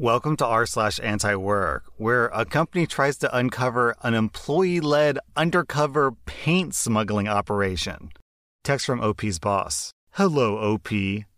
Welcome to r slash anti work, where a company tries to uncover an employee led undercover paint smuggling operation. Text from OP's boss. Hello, OP.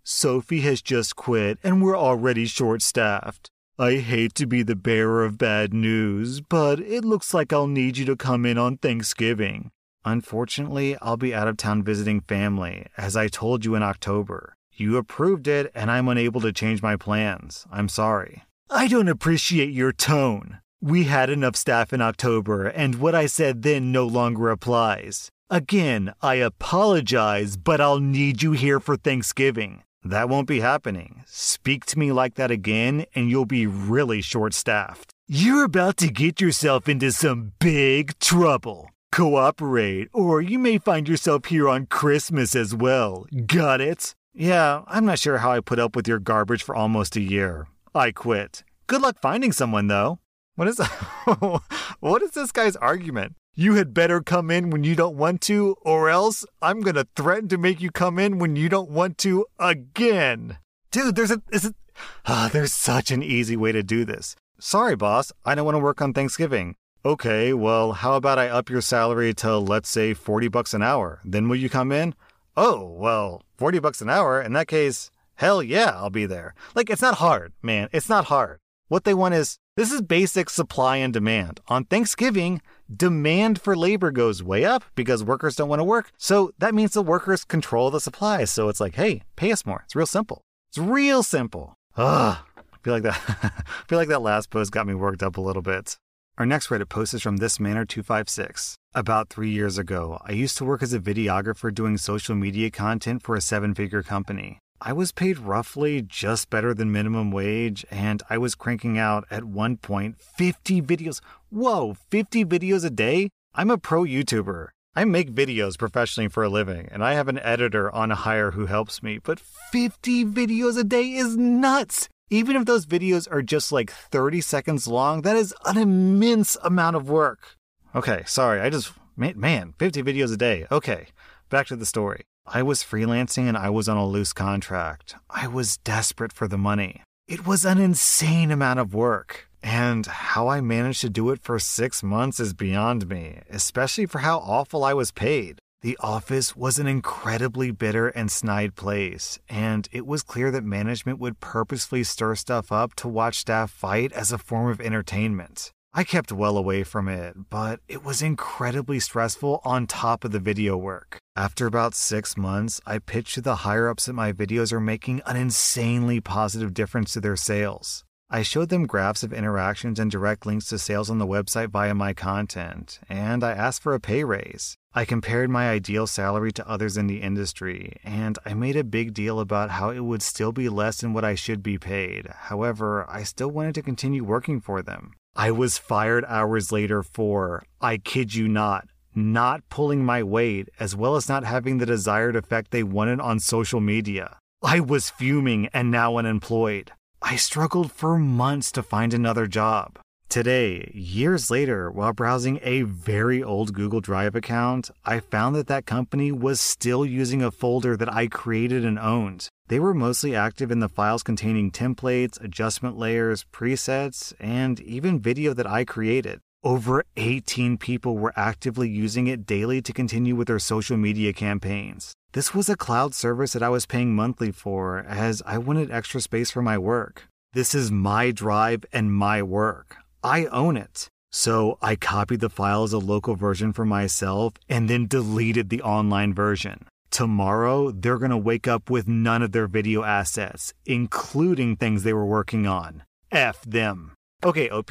Sophie has just quit and we're already short staffed. I hate to be the bearer of bad news, but it looks like I'll need you to come in on Thanksgiving. Unfortunately, I'll be out of town visiting family, as I told you in October. You approved it, and I'm unable to change my plans. I'm sorry. I don't appreciate your tone. We had enough staff in October, and what I said then no longer applies. Again, I apologize, but I'll need you here for Thanksgiving. That won't be happening. Speak to me like that again, and you'll be really short staffed. You're about to get yourself into some big trouble. Cooperate, or you may find yourself here on Christmas as well. Got it? Yeah, I'm not sure how I put up with your garbage for almost a year. I quit. Good luck finding someone, though. What is what is this guy's argument? You had better come in when you don't want to, or else I'm gonna threaten to make you come in when you don't want to again. Dude, there's a is it ah, there's such an easy way to do this. Sorry, boss, I don't want to work on Thanksgiving. Okay, well, how about I up your salary to let's say 40 bucks an hour? Then will you come in? Oh, well, 40 bucks an hour. In that case, Hell yeah, I'll be there. Like, it's not hard, man. It's not hard. What they want is this is basic supply and demand. On Thanksgiving, demand for labor goes way up because workers don't want to work. So that means the workers control the supply. So it's like, hey, pay us more. It's real simple. It's real simple. Ugh. I feel like that I feel like that last post got me worked up a little bit. Our next Reddit post is from this manner 256. About three years ago, I used to work as a videographer doing social media content for a seven figure company. I was paid roughly just better than minimum wage, and I was cranking out at one point 50 videos. Whoa, 50 videos a day? I'm a pro YouTuber. I make videos professionally for a living, and I have an editor on hire who helps me, but 50 videos a day is nuts! Even if those videos are just like 30 seconds long, that is an immense amount of work. Okay, sorry, I just, man, 50 videos a day. Okay, back to the story. I was freelancing and I was on a loose contract. I was desperate for the money. It was an insane amount of work. And how I managed to do it for six months is beyond me, especially for how awful I was paid. The office was an incredibly bitter and snide place, and it was clear that management would purposefully stir stuff up to watch staff fight as a form of entertainment. I kept well away from it, but it was incredibly stressful on top of the video work. After about six months, I pitched to the higher ups that my videos are making an insanely positive difference to their sales. I showed them graphs of interactions and direct links to sales on the website via my content, and I asked for a pay raise. I compared my ideal salary to others in the industry, and I made a big deal about how it would still be less than what I should be paid. However, I still wanted to continue working for them. I was fired hours later for, I kid you not, not pulling my weight as well as not having the desired effect they wanted on social media. I was fuming and now unemployed. I struggled for months to find another job. Today, years later, while browsing a very old Google Drive account, I found that that company was still using a folder that I created and owned. They were mostly active in the files containing templates, adjustment layers, presets, and even video that I created. Over 18 people were actively using it daily to continue with their social media campaigns. This was a cloud service that I was paying monthly for as I wanted extra space for my work. This is my drive and my work. I own it. So I copied the file as a local version for myself and then deleted the online version. Tomorrow, they're going to wake up with none of their video assets, including things they were working on. F them. Okay, OP.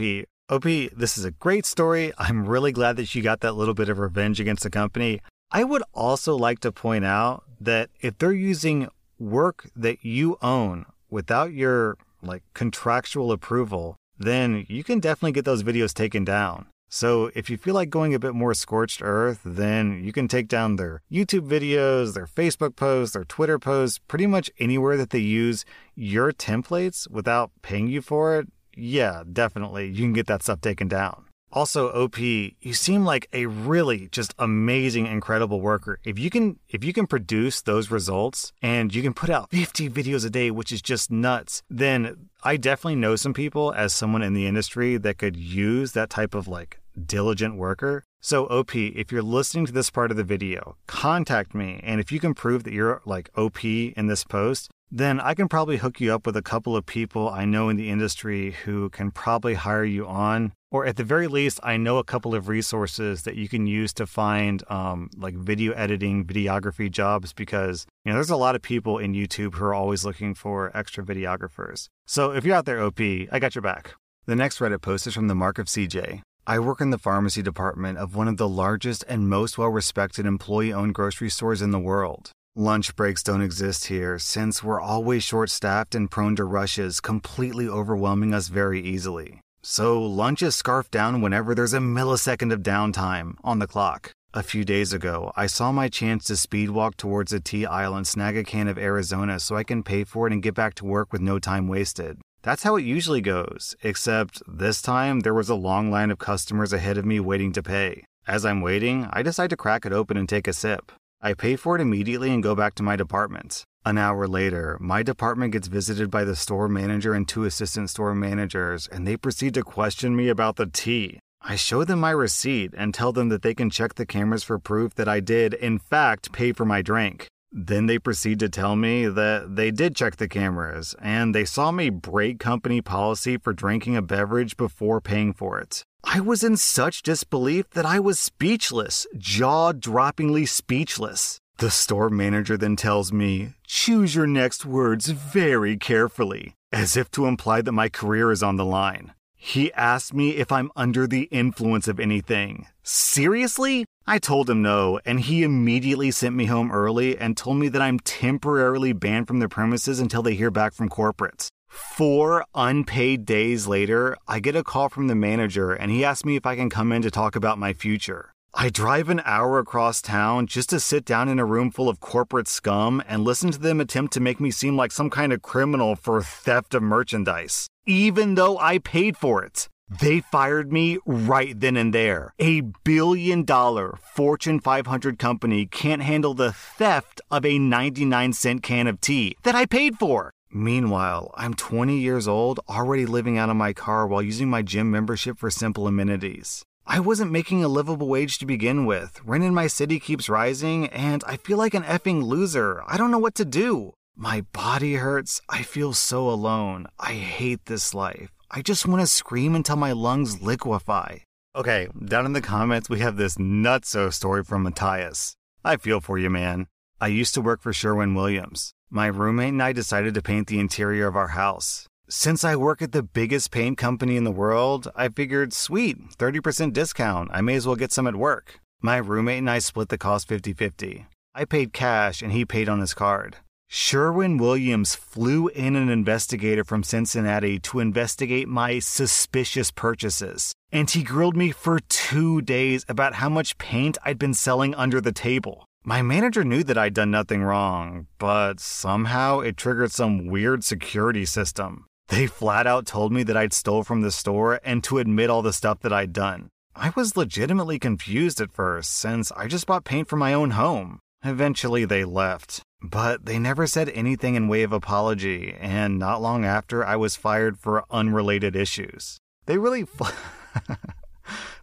OP, this is a great story. I'm really glad that you got that little bit of revenge against the company. I would also like to point out that if they're using work that you own without your like contractual approval, then you can definitely get those videos taken down. So if you feel like going a bit more scorched earth, then you can take down their YouTube videos, their Facebook posts, their Twitter posts, pretty much anywhere that they use your templates without paying you for it. Yeah, definitely. You can get that stuff taken down. Also, OP, you seem like a really just amazing, incredible worker. If you can if you can produce those results and you can put out 50 videos a day, which is just nuts, then I definitely know some people as someone in the industry that could use that type of like diligent worker. So, OP, if you're listening to this part of the video, contact me. And if you can prove that you're like OP in this post, then I can probably hook you up with a couple of people I know in the industry who can probably hire you on or at the very least, I know a couple of resources that you can use to find um, like video editing, videography jobs because you know there's a lot of people in YouTube who are always looking for extra videographers. So if you're out there, OP, I got your back. The next Reddit post is from the Mark of CJ. I work in the pharmacy department of one of the largest and most well respected employee owned grocery stores in the world. Lunch breaks don't exist here since we're always short staffed and prone to rushes, completely overwhelming us very easily. So lunch is scarfed down whenever there's a millisecond of downtime on the clock. A few days ago, I saw my chance to speed walk towards a tea aisle and snag a can of Arizona so I can pay for it and get back to work with no time wasted. That's how it usually goes, except this time there was a long line of customers ahead of me waiting to pay. As I'm waiting, I decide to crack it open and take a sip. I pay for it immediately and go back to my department. An hour later, my department gets visited by the store manager and two assistant store managers, and they proceed to question me about the tea. I show them my receipt and tell them that they can check the cameras for proof that I did, in fact, pay for my drink. Then they proceed to tell me that they did check the cameras and they saw me break company policy for drinking a beverage before paying for it. I was in such disbelief that I was speechless, jaw droppingly speechless. The store manager then tells me, choose your next words very carefully, as if to imply that my career is on the line. He asked me if I'm under the influence of anything. Seriously? I told him no, and he immediately sent me home early and told me that I'm temporarily banned from the premises until they hear back from corporate. Four unpaid days later, I get a call from the manager and he asks me if I can come in to talk about my future. I drive an hour across town just to sit down in a room full of corporate scum and listen to them attempt to make me seem like some kind of criminal for theft of merchandise, even though I paid for it. They fired me right then and there. A billion dollar Fortune 500 company can't handle the theft of a 99 cent can of tea that I paid for. Meanwhile, I'm 20 years old, already living out of my car while using my gym membership for simple amenities. I wasn't making a livable wage to begin with. Rent in my city keeps rising, and I feel like an effing loser. I don't know what to do. My body hurts. I feel so alone. I hate this life. I just want to scream until my lungs liquefy. Okay, down in the comments, we have this nutso story from Matthias. I feel for you, man. I used to work for Sherwin Williams. My roommate and I decided to paint the interior of our house. Since I work at the biggest paint company in the world, I figured, sweet, 30% discount. I may as well get some at work. My roommate and I split the cost 50 50. I paid cash and he paid on his card. Sherwin Williams flew in an investigator from Cincinnati to investigate my suspicious purchases. And he grilled me for two days about how much paint I'd been selling under the table. My manager knew that I'd done nothing wrong, but somehow it triggered some weird security system. They flat out told me that I'd stole from the store and to admit all the stuff that I'd done. I was legitimately confused at first, since I just bought paint for my own home. Eventually, they left. But they never said anything in way of apology, and not long after, I was fired for unrelated issues. They really, fl-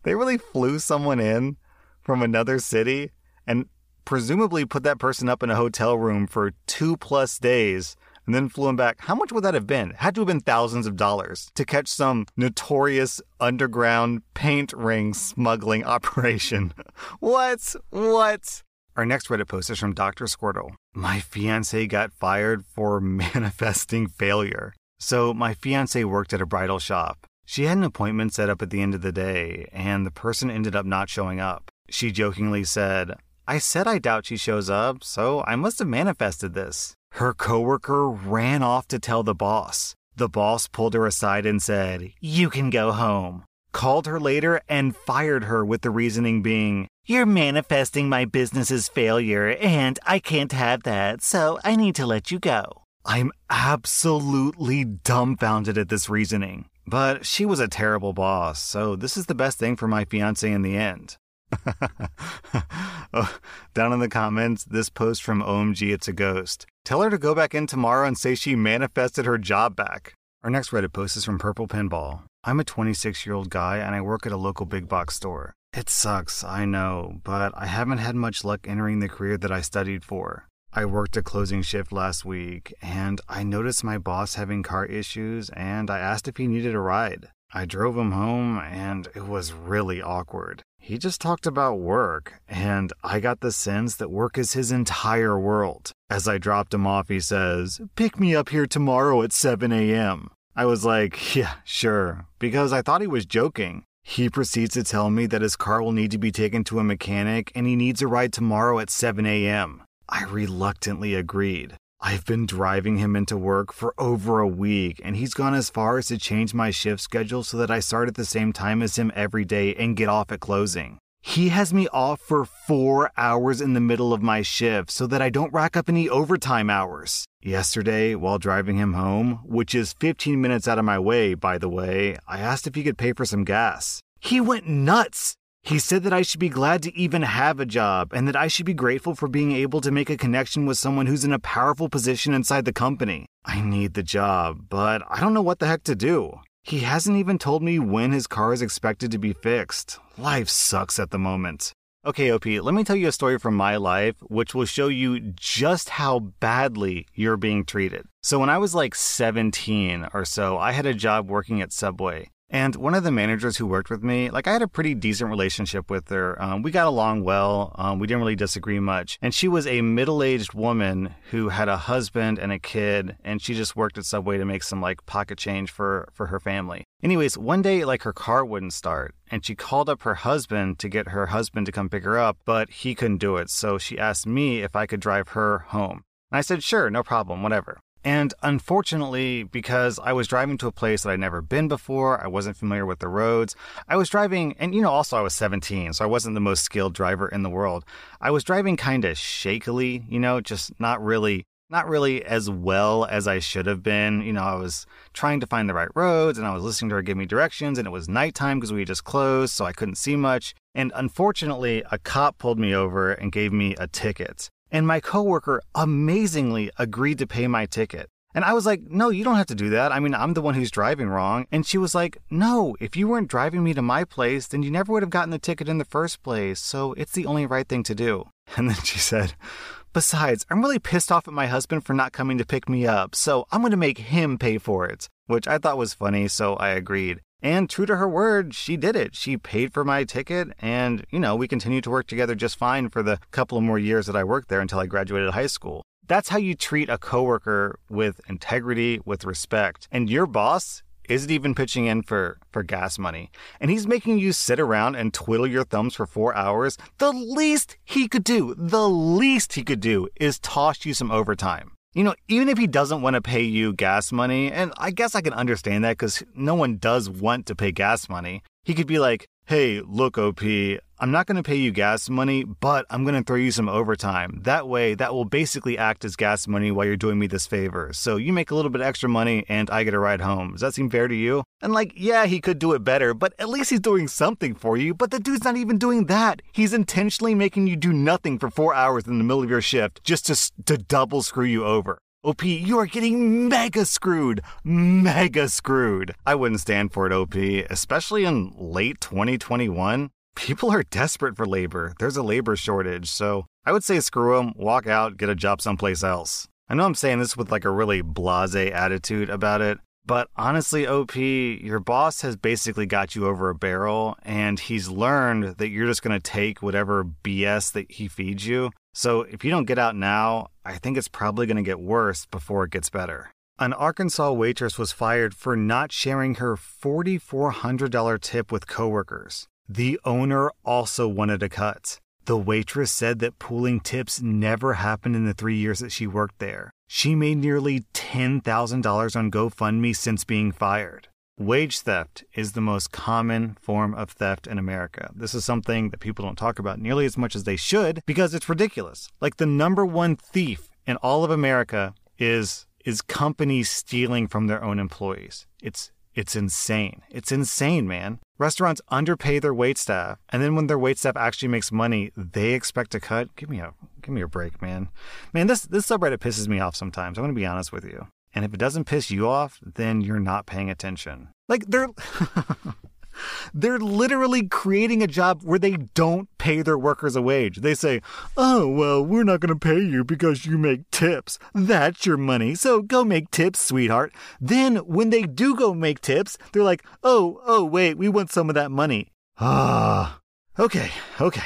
they really flew someone in from another city and presumably put that person up in a hotel room for two plus days and then flew him back. How much would that have been? Had to have been thousands of dollars to catch some notorious underground paint ring smuggling operation. what? What? Our next Reddit post is from Dr. Squirtle. My fiance got fired for manifesting failure. So, my fiance worked at a bridal shop. She had an appointment set up at the end of the day, and the person ended up not showing up. She jokingly said, I said I doubt she shows up, so I must have manifested this. Her coworker ran off to tell the boss. The boss pulled her aside and said, You can go home. Called her later and fired her with the reasoning being, You're manifesting my business's failure and I can't have that, so I need to let you go. I'm absolutely dumbfounded at this reasoning. But she was a terrible boss, so this is the best thing for my fiance in the end. Oh, down in the comments, this post from OMG It's a Ghost. Tell her to go back in tomorrow and say she manifested her job back. Our next Reddit post is from Purple Pinball. I'm a 26 year old guy and I work at a local big box store. It sucks, I know, but I haven't had much luck entering the career that I studied for. I worked a closing shift last week and I noticed my boss having car issues and I asked if he needed a ride. I drove him home and it was really awkward. He just talked about work, and I got the sense that work is his entire world. As I dropped him off, he says, Pick me up here tomorrow at 7 a.m. I was like, Yeah, sure, because I thought he was joking. He proceeds to tell me that his car will need to be taken to a mechanic and he needs a ride tomorrow at 7 a.m. I reluctantly agreed. I've been driving him into work for over a week, and he's gone as far as to change my shift schedule so that I start at the same time as him every day and get off at closing. He has me off for four hours in the middle of my shift so that I don't rack up any overtime hours. Yesterday, while driving him home, which is 15 minutes out of my way, by the way, I asked if he could pay for some gas. He went nuts. He said that I should be glad to even have a job and that I should be grateful for being able to make a connection with someone who's in a powerful position inside the company. I need the job, but I don't know what the heck to do. He hasn't even told me when his car is expected to be fixed. Life sucks at the moment. Okay, OP, let me tell you a story from my life which will show you just how badly you're being treated. So, when I was like 17 or so, I had a job working at Subway. And one of the managers who worked with me, like I had a pretty decent relationship with her. Um, we got along well. Um, we didn't really disagree much. And she was a middle aged woman who had a husband and a kid, and she just worked at Subway to make some like pocket change for, for her family. Anyways, one day, like her car wouldn't start, and she called up her husband to get her husband to come pick her up, but he couldn't do it. So she asked me if I could drive her home. And I said, sure, no problem, whatever. And unfortunately, because I was driving to a place that I'd never been before, I wasn't familiar with the roads. I was driving, and you know, also I was 17, so I wasn't the most skilled driver in the world. I was driving kind of shakily, you know, just not really. Not really as well as I should have been. You know, I was trying to find the right roads and I was listening to her give me directions, and it was nighttime because we just closed, so I couldn't see much. And unfortunately, a cop pulled me over and gave me a ticket. And my coworker amazingly agreed to pay my ticket. And I was like, no, you don't have to do that. I mean, I'm the one who's driving wrong. And she was like, no, if you weren't driving me to my place, then you never would have gotten the ticket in the first place. So it's the only right thing to do. And then she said, besides, I'm really pissed off at my husband for not coming to pick me up. So I'm going to make him pay for it, which I thought was funny. So I agreed. And true to her word, she did it. She paid for my ticket, and, you know, we continued to work together just fine for the couple of more years that I worked there until I graduated high school. That's how you treat a coworker with integrity, with respect. And your boss isn't even pitching in for, for gas money. And he's making you sit around and twiddle your thumbs for four hours. The least he could do, the least he could do is toss you some overtime. You know, even if he doesn't want to pay you gas money, and I guess I can understand that because no one does want to pay gas money, he could be like, hey, look, OP, I'm not going to pay you gas money, but I'm going to throw you some overtime. That way, that will basically act as gas money while you're doing me this favor. So you make a little bit extra money and I get a ride home. Does that seem fair to you? And like, yeah, he could do it better, but at least he's doing something for you. But the dude's not even doing that. He's intentionally making you do nothing for four hours in the middle of your shift just to, to double screw you over. OP, you are getting mega screwed. Mega screwed. I wouldn't stand for it, OP, especially in late 2021. People are desperate for labor. There's a labor shortage, so I would say screw them, walk out, get a job someplace else. I know I'm saying this with like a really blase attitude about it, but honestly, OP, your boss has basically got you over a barrel and he's learned that you're just going to take whatever BS that he feeds you. So if you don't get out now, I think it's probably going to get worse before it gets better. An Arkansas waitress was fired for not sharing her $4,400 tip with coworkers. The owner also wanted a cut. The waitress said that pooling tips never happened in the three years that she worked there. She made nearly $10,000 on GoFundMe since being fired. Wage theft is the most common form of theft in America. This is something that people don't talk about nearly as much as they should because it's ridiculous. Like the number one thief in all of America is is companies stealing from their own employees. It's It's insane. It's insane, man. Restaurants underpay their wait staff, and then when their wait staff actually makes money, they expect a cut. Give me a give me a break, man. Man, this this subreddit pisses me off sometimes. I'm gonna be honest with you. And if it doesn't piss you off, then you're not paying attention. Like they're They're literally creating a job where they don't pay their workers a wage. They say, oh, well, we're not going to pay you because you make tips. That's your money. So go make tips, sweetheart. Then when they do go make tips, they're like, oh, oh, wait, we want some of that money. Ah, okay, okay.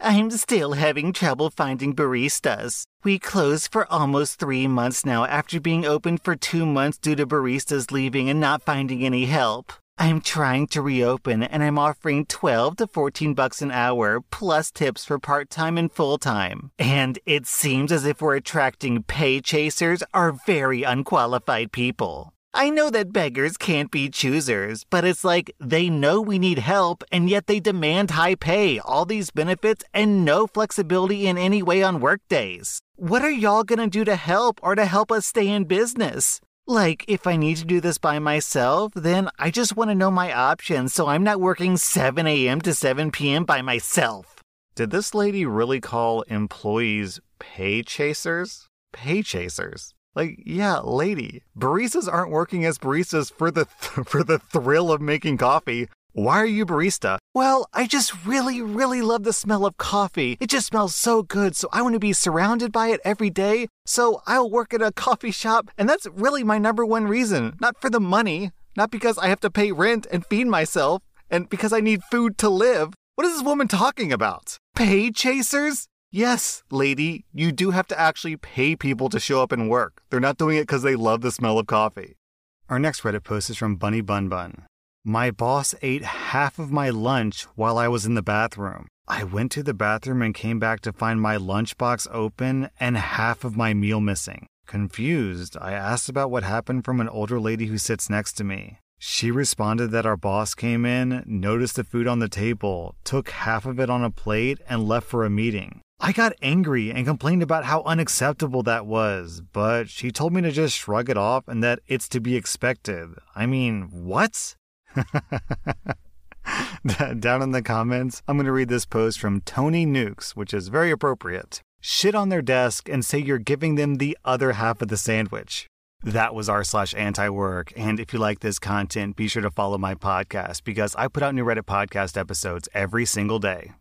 I'm still having trouble finding baristas. We closed for almost three months now after being open for two months due to baristas leaving and not finding any help. I'm trying to reopen and I'm offering 12 to 14 bucks an hour plus tips for part-time and full-time. And it seems as if we're attracting pay chasers are very unqualified people. I know that beggars can't be choosers, but it's like they know we need help and yet they demand high pay, all these benefits, and no flexibility in any way on workdays. What are y'all gonna do to help or to help us stay in business? Like, if I need to do this by myself, then I just want to know my options so I'm not working 7 a.m. to 7 p.m. by myself. Did this lady really call employees pay chasers? Pay chasers. Like, yeah, lady, baristas aren't working as baristas for the th- for the thrill of making coffee. Why are you barista? Well, I just really, really love the smell of coffee. It just smells so good, so I want to be surrounded by it every day. So I'll work at a coffee shop, and that's really my number one reason. Not for the money, not because I have to pay rent and feed myself, and because I need food to live. What is this woman talking about? Pay chasers? Yes, lady, you do have to actually pay people to show up and work. They're not doing it because they love the smell of coffee. Our next Reddit post is from Bunny Bun Bun. My boss ate half of my lunch while I was in the bathroom. I went to the bathroom and came back to find my lunchbox open and half of my meal missing. Confused, I asked about what happened from an older lady who sits next to me. She responded that our boss came in, noticed the food on the table, took half of it on a plate, and left for a meeting. I got angry and complained about how unacceptable that was, but she told me to just shrug it off and that it's to be expected. I mean, what? Down in the comments, I'm going to read this post from Tony Nukes, which is very appropriate. Shit on their desk and say you're giving them the other half of the sandwich. That was r slash anti work. And if you like this content, be sure to follow my podcast because I put out new Reddit podcast episodes every single day.